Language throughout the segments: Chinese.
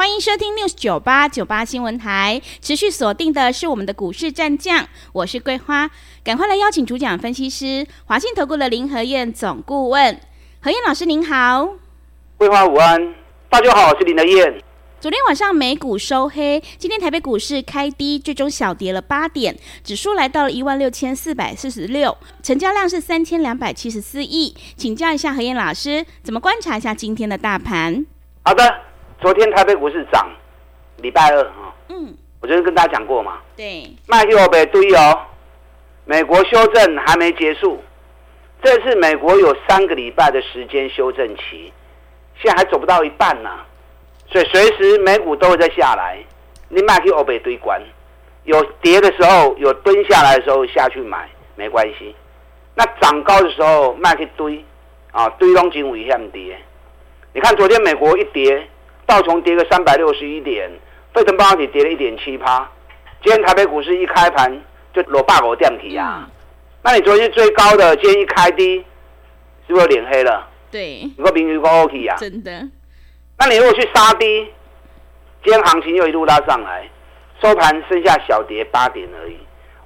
欢迎收听 News 九八九八新闻台，持续锁定的是我们的股市战将，我是桂花，赶快来邀请主讲分析师华信投顾的林和燕总顾问，何燕老师您好，桂花午安，大家好，我是林和燕。昨天晚上美股收黑，今天台北股市开低，最终小跌了八点，指数来到了一万六千四百四十六，成交量是三千两百七十四亿，请教一下何燕老师，怎么观察一下今天的大盘？好的。昨天台北股市涨，礼拜二啊，嗯，我昨天跟大家讲过嘛，对，卖去欧北堆哦，美国修正还没结束，这次美国有三个礼拜的时间修正期，现在还走不到一半呢，所以随时美股都会再下来，你卖去欧北堆关，有跌的时候，有蹲下来的时候下去买没关系，那涨高的时候卖去堆，啊，堆东金五一下跌，你看昨天美国一跌。道琼跌个三百六十一点，费城半导体跌了一点七趴。今天台北股市一开盘就落八个点起啊！嗯、那你昨天最高的，今天一开低，是不是脸黑了？对，你个名誉不 OK 呀？真的。那你如果去杀低，今天行情又一路拉上来，收盘剩下小跌八点而已。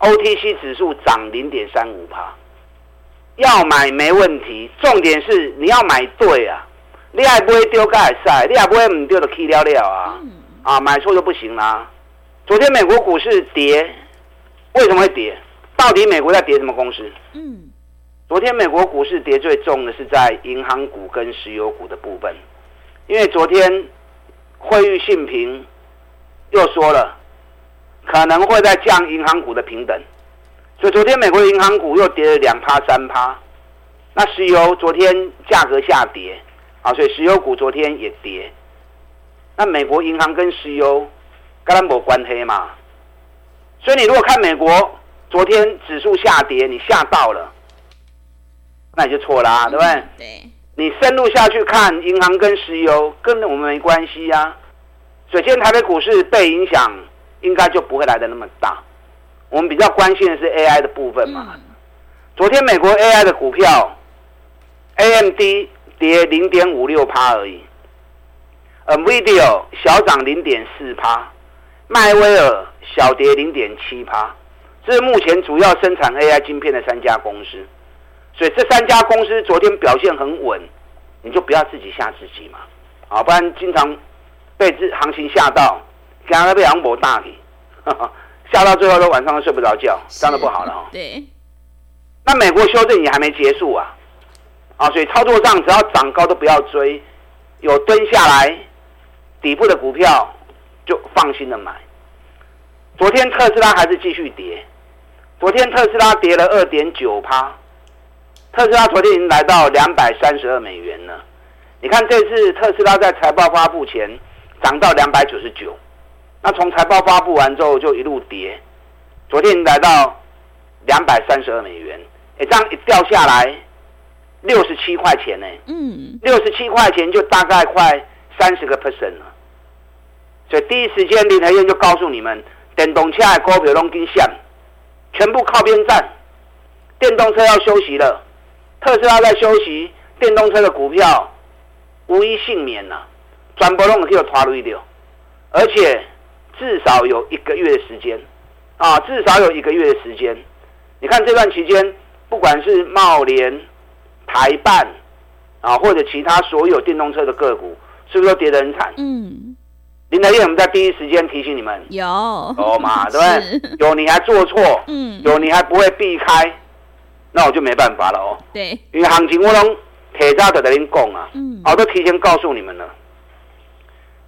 OTC 指数涨零点三五趴，要买没问题，重点是你要买对啊。你爱不会丢盖赛，你爱不会唔丢的 K 了了啊！嗯、啊，买错就不行啦。昨天美国股市跌，为什么会跌？到底美国在跌什么公司？嗯，昨天美国股市跌最重的是在银行股跟石油股的部分，因为昨天惠誉信平又说了，可能会在降银行股的平等，所以昨天美国银行股又跌了两趴三趴。那石油昨天价格下跌。啊，所以石油股昨天也跌。那美国银行跟石油跟它没关系嘛？所以你如果看美国昨天指数下跌，你吓到了，那你就错啦，对不对？对。你深入下去看银行跟石油，跟我们没关系呀。所以今天台北股市被影响，应该就不会来的那么大。我们比较关心的是 AI 的部分嘛。昨天美国 AI 的股票，AMD。跌零点五六趴而已，NVIDIA 小涨零点四趴，迈威尔小跌零点七趴，这是目前主要生产 AI 晶片的三家公司，所以这三家公司昨天表现很稳，你就不要自己吓自己嘛，啊，不然经常被这行情吓到，刚刚被杨博大给吓到最后都晚上都睡不着觉，这样就不好了哦。对，那美国修正也还没结束啊。啊，所以操作上只要涨高都不要追，有蹲下来底部的股票就放心的买。昨天特斯拉还是继续跌，昨天特斯拉跌了二点九趴，特斯拉昨天已经来到两百三十二美元了。你看这次特斯拉在财报发布前涨到两百九十九，那从财报发布完之后就一路跌，昨天来到两百三十二美元，哎，这样一掉下来。六十七块钱呢，嗯，六十七块钱就大概快三十个 percent 了，所以第一时间林台燕就告诉你们，电动车的股票拢跟线，全部靠边站，电动车要休息了，特斯拉在休息，电动车的股票无一幸免呐，全部拢可以拖累掉，而且至少有一个月的时间，啊，至少有一个月的时间，你看这段期间，不管是茂联。台办啊，或者其他所有电动车的个股，是不是都跌得很惨？嗯，林德燕，我们在第一时间提醒你们，有有嘛，对不对？有你还做错，嗯，有你还不会避开，那我就没办法了哦。对，因为行情我拢铁渣的在您讲啊，嗯，我都提前告诉你们了。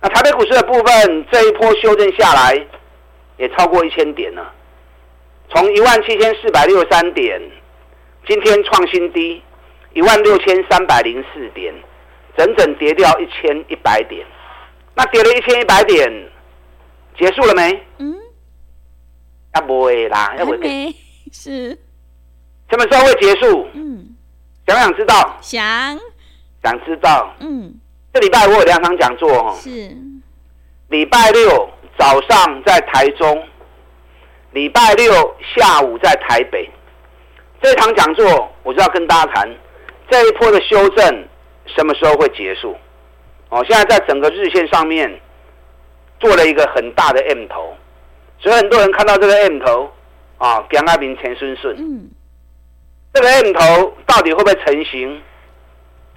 那台北股市的部分，这一波修正下来也超过一千点了，从一万七千四百六十三点，今天创新低。一万六千三百零四点，整整跌掉一千一百点。那跌了一千一百点，结束了没？嗯，要不会啦，要不会。是。什么时候会结束？嗯，想不想知道？想，想知道。嗯，这礼拜我有两场讲座哦。是。礼拜六早上在台中，礼拜六下午在台北。这场讲座我就要跟大家谈这一波的修正什么时候会结束？哦，现在在整个日线上面做了一个很大的 M 头，所以很多人看到这个 M 头啊，江阿明钱顺顺。嗯。这个 M 头到底会不会成型？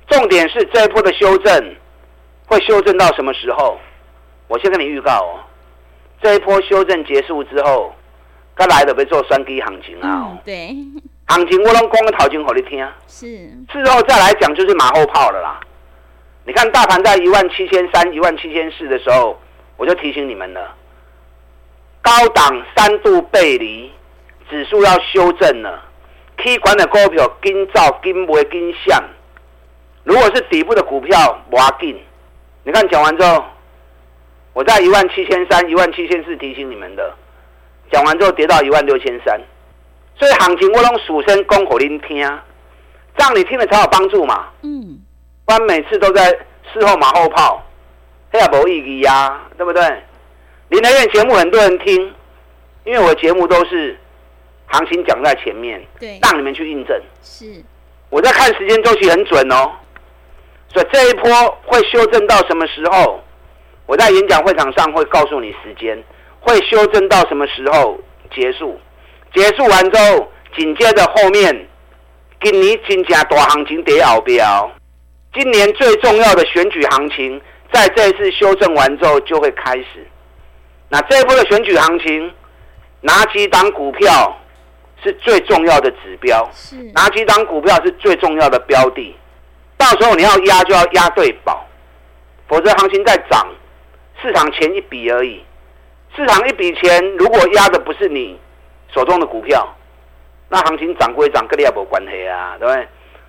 重点是这一波的修正会修正到什么时候？我先跟你预告哦，这一波修正结束之后，该来的被做双低行情啊、嗯。对。行情我拢讲个头前给你听。是。事后再来讲就是马后炮了啦。你看大盘在一万七千三、一万七千四的时候，我就提醒你们了，高档三度背离，指数要修正了。K 管的股票跟造跟不会跟像，如果是底部的股票，我要进。你看讲完之后，我在一万七千三、一万七千四提醒你们的，讲完之后跌到一万六千三，所以行情我拢数声讲给您听，这样你听了才有帮助嘛。嗯。不然每次都在事后马后炮，那也没意义呀，对不对？林德院节目很多人听，因为我的节目都是行情讲在前面，对，让你们去印证。是，我在看时间周期很准哦，所以这一波会修正到什么时候？我在演讲会场上会告诉你时间，会修正到什么时候结束？结束完之后，紧接着后面，今年真正大行情跌后标。今年最重要的选举行情，在这一次修正完之后就会开始。那这一波的选举行情，哪几档股票是最重要的指标？是哪几档股票是最重要的标的？到时候你要压就要压对宝，否则行情在涨，市场钱一笔而已。市场一笔钱，如果压的不是你手中的股票，那行情涨归涨，跟你也没关系啊，对不对？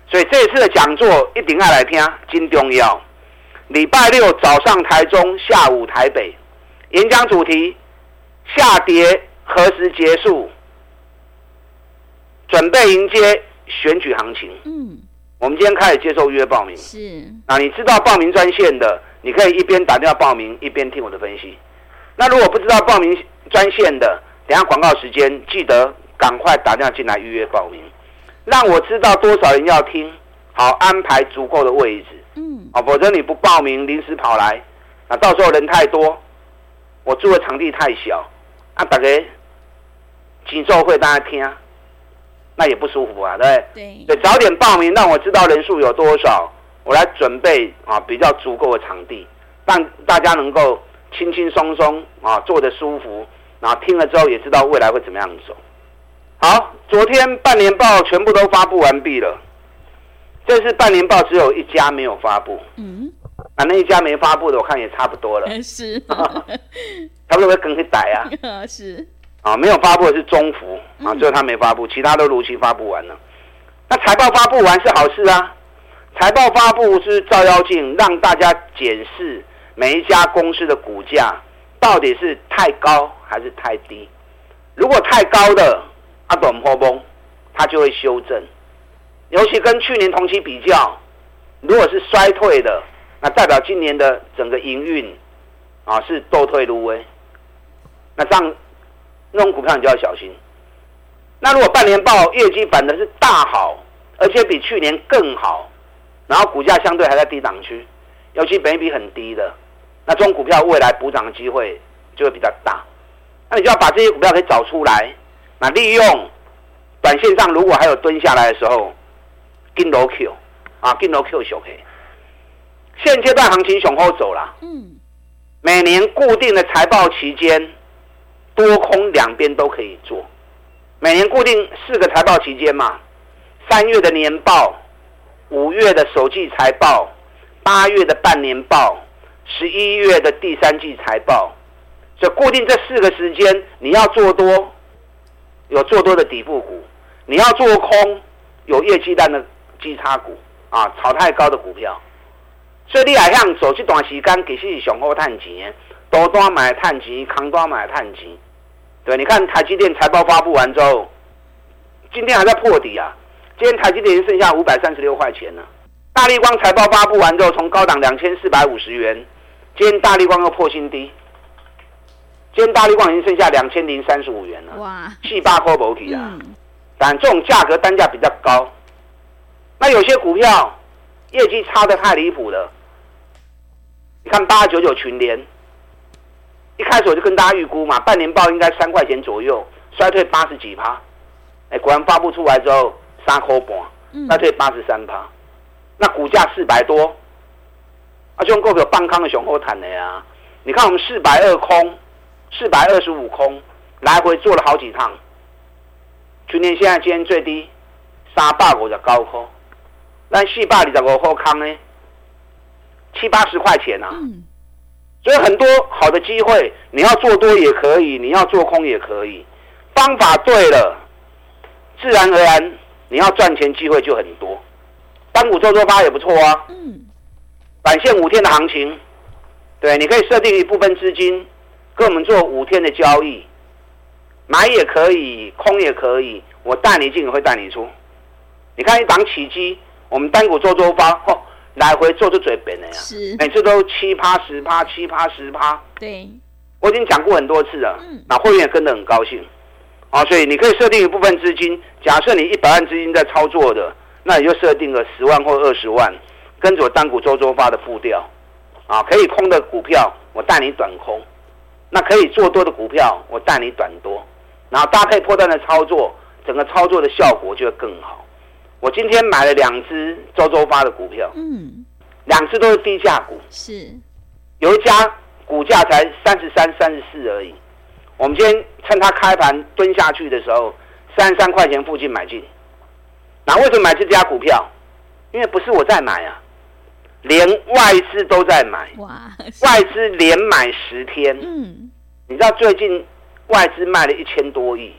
所以这一次的讲座一定要来听，真重要。礼拜六早上台中，下午台北，演讲主题：下跌何时结束？准备迎接选举行情。嗯，我们今天开始接受预约报名。是。那你知道报名专线的，你可以一边打电话报名，一边听我的分析。那如果不知道报名专线的，等下广告时间记得赶快打电话进来预约报名。让我知道多少人要听，好安排足够的位置。嗯，啊，否则你不报名，临时跑来，那到时候人太多，我住的场地太小，啊，大家紧奏会大家听，那也不舒服啊，对不对？对，早点报名，让我知道人数有多少，我来准备啊比较足够的场地，让大家能够轻轻松松啊坐得舒服，然后听了之后也知道未来会怎么样走。好，昨天半年报全部都发布完毕了。这次半年报只有一家没有发布。嗯，啊，那一家没发布的，我看也差不多了。是，差不多会跟去逮啊。是。啊，没有发布的是中福啊，只有他没发布，其他都如期发布完了。那财报发布完是好事啊。财报发布是照妖镜，让大家检视每一家公司的股价到底是太高还是太低。如果太高的，它短波崩，它就会修正。尤其跟去年同期比较，如果是衰退的，那代表今年的整个营运啊是倒退噜微。那这样那种股票你就要小心。那如果半年报业绩反的是大好，而且比去年更好，然后股价相对还在低档区，尤其本益比很低的，那这种股票未来补涨的机会就会比较大。那你就要把这些股票给找出来。那利用短线上，如果还有蹲下来的时候，跟楼 Q 啊，跟楼 Q 小黑。现阶段行情雄厚走了。嗯。每年固定的财报期间，多空两边都可以做。每年固定四个财报期间嘛，三月的年报，五月的首季财报，八月的半年报，十一月的第三季财报。所以固定这四个时间，你要做多。有做多的底部股，你要做空有业绩单的基差股啊，炒太高的股票，所以你来向走这段时间，其实是上好探钱，多单买探钱，空单买探钱。对，你看台积电财报发布完之后，今天还在破底啊，今天台积电剩下五百三十六块钱了。大立光财报发布完之后，从高档两千四百五十元，今天大立光又破新低。今天大立光已经剩下两千零三十五元了。哇！七八块不起啊！嗯、但这种价格单价比较高。那有些股票业绩差的太离谱了。你看八九九群联，一开始我就跟大家预估嘛，半年报应该三块钱左右，衰退八十几趴。哎，果然发布出来之后，三块半，衰退八十三趴。那股价四百多，啊，就用股票半康的雄厚谈的呀。你看我们四百二空，四百二十五空，来回做了好几趟。群联现在今天最低三百五的高空，但四百二十五后康呢？七八十块钱啊，所以很多好的机会，你要做多也可以，你要做空也可以，方法对了，自然而然你要赚钱机会就很多。单股周周发也不错啊，短线五天的行情，对，你可以设定一部分资金跟我们做五天的交易，买也可以，空也可以，我带你进也会带你出。你看一档起基，我们单股做周发，嚯！来回做就嘴扁了呀，是每次都七趴十趴，七趴十趴。对，我已经讲过很多次了。嗯，那会员也跟得很高兴。啊，所以你可以设定一部分资金，假设你一百万资金在操作的，那你就设定个十万或二十万，跟着我单股周周发的步调。啊，可以空的股票，我带你短空；那可以做多的股票，我带你短多。然后搭配破断的操作，整个操作的效果就会更好。我今天买了两只周周发的股票，嗯，两只都是低价股，是，有一家股价才三十三、三十四而已。我们今天趁它开盘蹲下去的时候，三十三块钱附近买进。那为什么买这家股票？因为不是我在买啊，连外资都在买，哇，外资连买十天，嗯，你知道最近外资卖了一千多亿，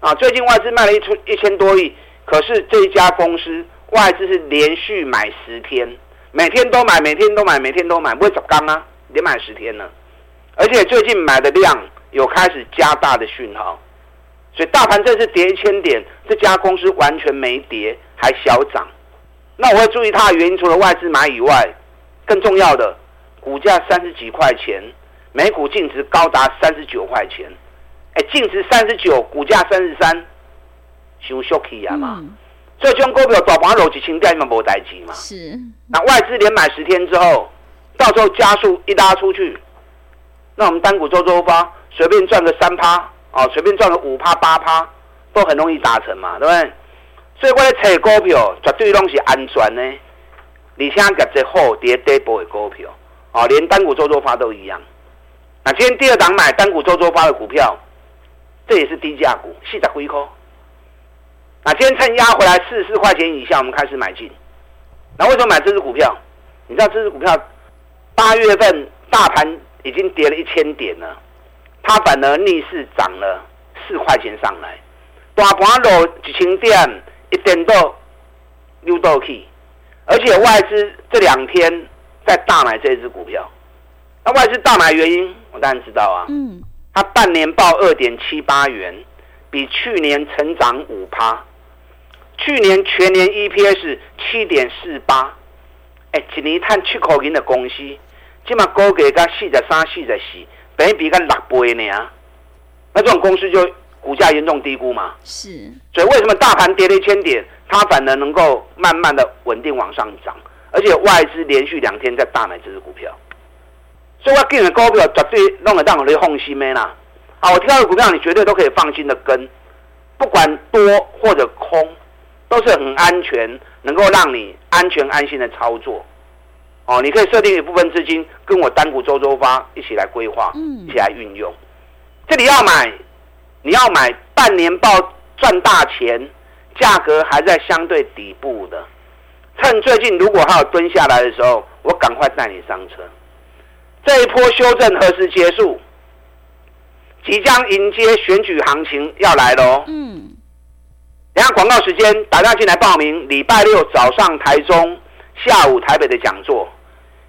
啊，最近外资卖了一出一千多亿。可是这一家公司外资是连续买十天，每天都买，每天都买，每天都买，不会走刚啊，连买十天了。而且最近买的量有开始加大的讯号，所以大盘这次跌一千点，这家公司完全没跌，还小涨。那我会注意它的原因，除了外资买以外，更重要的，股价三十几块钱，每股净值高达三十九块钱，哎，净值三十九，股价三十三。修修气啊嘛，所以这种股票大盘落几千点嘛无代志嘛。是，那外资连买十天之后，到时候加速一拉出去，那我们单股周周发随便赚个三趴啊，随便赚个五趴八趴，都很容易达成嘛，对不对？所以我咧炒股票绝对拢是安全的，而且夹只好跌底部的股票，哦，连单股周周发都一样。那今天第二档买单股周周发的股票，这也是低价股，四十几块。那今天趁压回来四十四块钱以下，我们开始买进。那为什么买这支股票？你知道这支股票八月份大盘已经跌了一千点了，它反而逆势涨了四块钱上来。大盘落一千点，一点都溜到去。而且外资这两天在大买这只股票。那外资大买原因，我当然知道啊。嗯。它半年报二点七八元，比去年成长五趴。去年全年 EPS 七点四八，哎，一年赚七块钱的公司，起码高给个四十三、四十四，等于比个六倍呢。那这种公司就股价严重低估嘛。是。所以为什么大盘跌了一千点，它反而能够慢慢的稳定往上涨，而且外资连续两天在大买这支股票。所以我给你的股票绝对弄得让我的放心没啦。啊，我挑的股票你绝对都可以放心的跟，不管多或者空。都是很安全，能够让你安全安心的操作，哦，你可以设定一部分资金跟我单股周周发一起来规划，一起来运用。这里要买，你要买半年报赚大钱，价格还在相对底部的，趁最近如果还有蹲下来的时候，我赶快带你上车。这一波修正何时结束？即将迎接选举行情要来喽。嗯。等下广告时间，打电话进来报名。礼拜六早上台中，下午台北的讲座。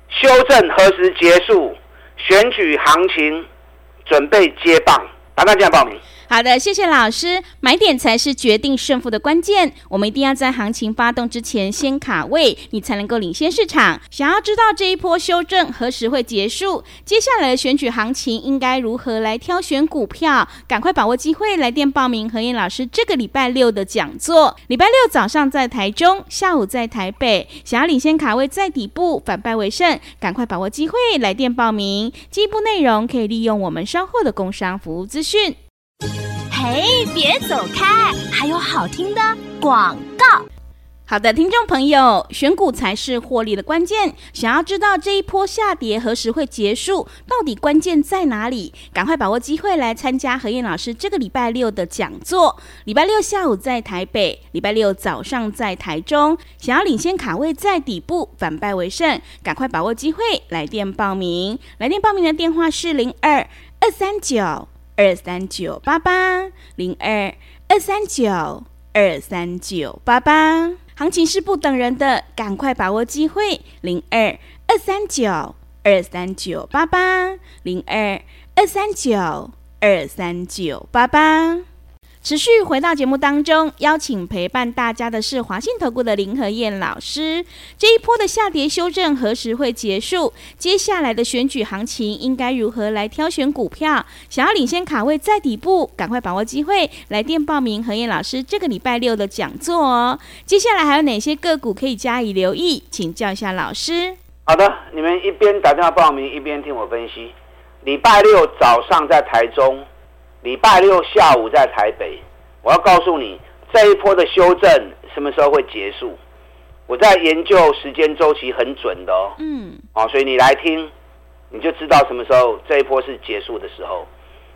修正何时结束？选举行情准备接棒，打电话进来报名。好的，谢谢老师。买点才是决定胜负的关键，我们一定要在行情发动之前先卡位，你才能够领先市场。想要知道这一波修正何时会结束，接下来的选举行情应该如何来挑选股票，赶快把握机会，来电报名何燕老师这个礼拜六的讲座。礼拜六早上在台中，下午在台北。想要领先卡位在底部，反败为胜，赶快把握机会，来电报名。进一步内容可以利用我们稍后的工商服务资讯。嘿，别走开，还有好听的广告。好的，听众朋友，选股才是获利的关键。想要知道这一波下跌何时会结束，到底关键在哪里？赶快把握机会来参加何燕老师这个礼拜六的讲座。礼拜六下午在台北，礼拜六早上在台中。想要领先卡位在底部，反败为胜，赶快把握机会来电报名。来电报名的电话是零二二三九二三九八八零二二三九二三九八八。行情是不等人的，赶快把握机会，零二二三九二三九八八，零二二三九二三九八八。持续回到节目当中，邀请陪伴大家的是华信投顾的林和燕老师。这一波的下跌修正何时会结束？接下来的选举行情应该如何来挑选股票？想要领先卡位在底部，赶快把握机会，来电报名和燕老师这个礼拜六的讲座哦。接下来还有哪些个股可以加以留意？请教一下老师。好的，你们一边打电话报名，一边听我分析。礼拜六早上在台中。礼拜六下午在台北，我要告诉你这一波的修正什么时候会结束？我在研究时间周期很准的哦。嗯。哦，所以你来听，你就知道什么时候这一波是结束的时候。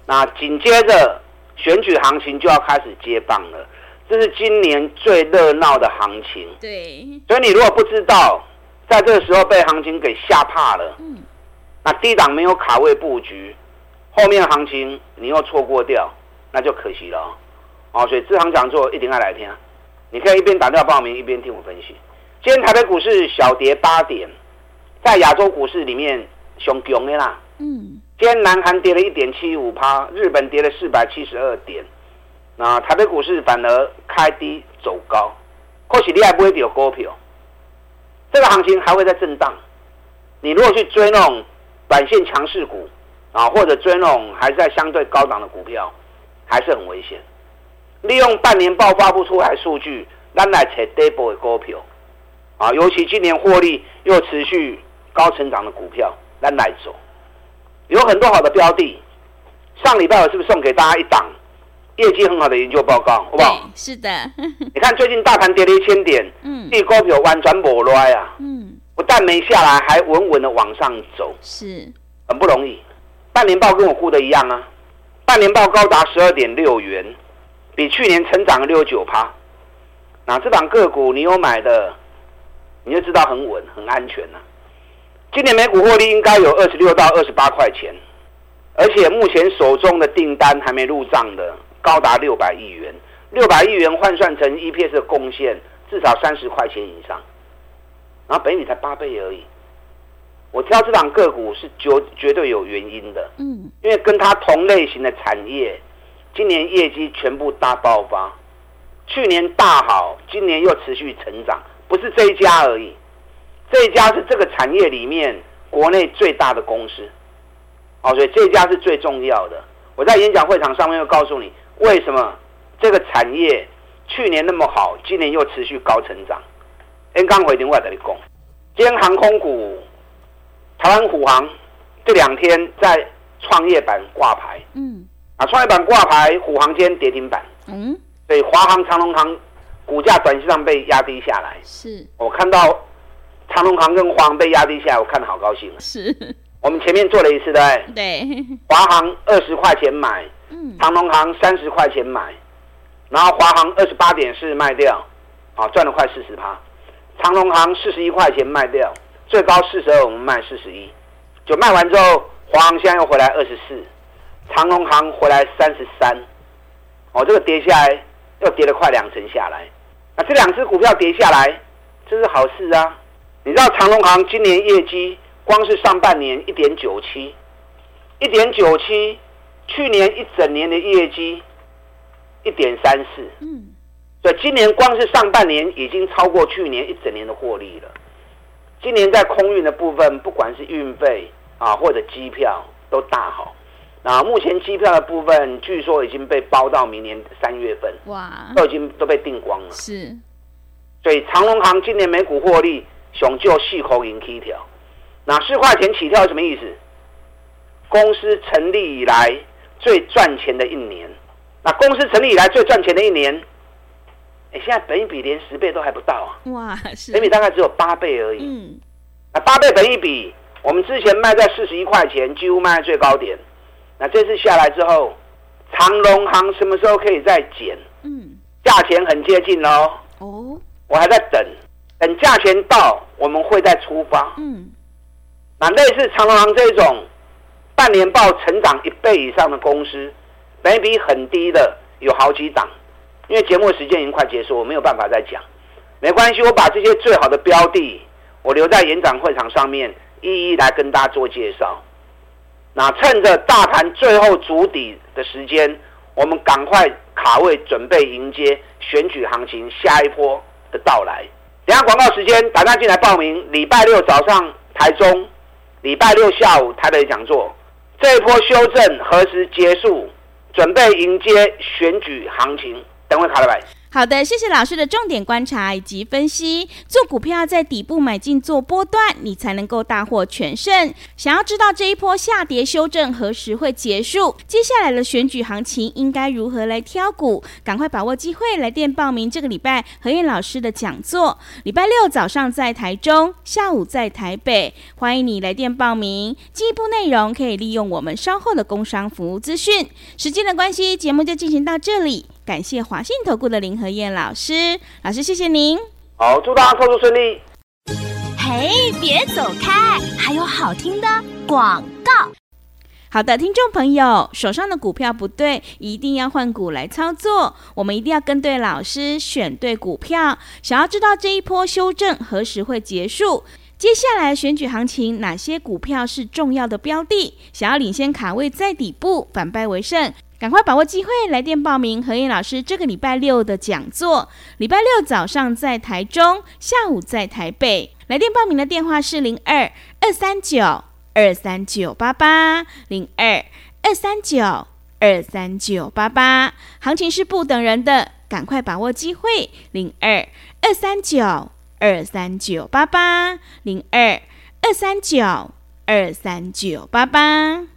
那紧接着选举行情就要开始接棒了，这是今年最热闹的行情。对。所以你如果不知道，在这个时候被行情给吓怕了，嗯，那低档没有卡位布局。后面的行情你又错过掉，那就可惜了哦。哦，所以这场讲座一定要来听。你可以一边打电话报名，一边听我分析。今天台北股市小跌八点，在亚洲股市里面熊熊的啦。嗯。今天南韩跌了一点七五趴，日本跌了四百七十二点。那台北股市反而开低走高，或许你还不会有股票。这个行情还会在震荡。你如果去追那种短线强势股。啊，或者追那种还在相对高档的股票，还是很危险。利用半年爆发不出来数据，咱来找底部的股票。啊，尤其今年获利又持续高成长的股票，咱来走。有很多好的标的，上礼拜我是不是送给大家一档业绩很好的研究报告，好不好？是的。你看最近大盘跌了一千点，嗯，这股票完全没来啊，嗯，不但没下来，还稳稳的往上走，是，很不容易。半年报跟我估的一样啊，半年报高达十二点六元，比去年成长了六九趴。那这档个股你有买的，你就知道很稳、很安全了。今年每股获利应该有二十六到二十八块钱，而且目前手中的订单还没入账的高达六百亿元，六百亿元换算成 EPS 的贡献至少三十块钱以上，然后本益比才八倍而已。我挑这档个股是绝绝对有原因的，嗯，因为跟它同类型的产业，今年业绩全部大爆发，去年大好，今年又持续成长，不是这一家而已，这一家是这个产业里面国内最大的公司，哦，所以这一家是最重要的。我在演讲会场上面又告诉你，为什么这个产业去年那么好，今年又持续高成长。刚刚回电话跟你讲，今天航空股。台湾虎航这两天在创业板挂牌，嗯，啊，创业板挂牌，虎航今天跌停板，嗯，所以华航、长隆航股价短期上被压低下来。是，我看到长隆航跟华航被压低下来，我看得好高兴。是，我们前面做了一次，对对？华航二十块钱买，嗯，长隆航三十块钱买，然后华航二十八点四卖掉，啊，赚了快四十趴。长隆航四十一块钱卖掉。最高四十二，我们卖四十一，就卖完之后，华航现在又回来二十四，长荣航回来三十三，哦，这个跌下来又跌了快两成下来，那这两只股票跌下来，这是好事啊！你知道长隆航今年业绩光是上半年一点九七，一点九七，去年一整年的业绩一点三四。嗯，所以今年光是上半年已经超过去年一整年的获利了。今年在空运的部分，不管是运费啊或者机票都大好。那目前机票的部分，据说已经被包到明年三月份，哇，都已经都被订光了。是，所以长隆行今年每股获利雄就四块钱起跳。那四块钱起跳什么意思？公司成立以来最赚钱的一年。那公司成立以来最赚钱的一年，哎，现在本一比连十倍都还不到啊！哇，是，本益比大概只有八倍而已。嗯，那八倍本一比，我们之前卖在四十一块钱，几乎卖在最高点。那这次下来之后，长隆行什么时候可以再减？嗯，价钱很接近哦。哦，我还在等，等价钱到，我们会再出发。嗯，那类似长隆行这种半年报成长一倍以上的公司，本一比很低的有好几档。因为节目时间已经快结束，我没有办法再讲。没关系，我把这些最好的标的，我留在演讲会场上面，一一来跟大家做介绍。那趁着大盘最后筑底的时间，我们赶快卡位，准备迎接选举行情下一波的到来。等下广告时间，大家进来报名。礼拜六早上台中，礼拜六下午台北讲座。这一波修正何时结束？准备迎接选举行情。等会卡了来。好的，谢谢老师的重点观察以及分析。做股票在底部买进做波段，你才能够大获全胜。想要知道这一波下跌修正何时会结束？接下来的选举行情应该如何来挑股？赶快把握机会来电报名这个礼拜何燕老师的讲座。礼拜六早上在台中，下午在台北，欢迎你来电报名。进一步内容可以利用我们稍后的工商服务资讯。时间的关系，节目就进行到这里。感谢华信投顾的林和燕老师，老师谢谢您。好，祝大家操作顺利。嘿，别走开，还有好听的广告。好的，听众朋友，手上的股票不对，一定要换股来操作。我们一定要跟对老师，选对股票。想要知道这一波修正何时会结束？接下来选举行情哪些股票是重要的标的？想要领先卡位在底部，反败为胜。赶快把握机会，来电报名何燕老师这个礼拜六的讲座。礼拜六早上在台中，下午在台北。来电报名的电话是零二二三九二三九八八零二二三九二三九八八。行情是不等人的，赶快把握机会，零二二三九二三九八八零二二三九二三九八八。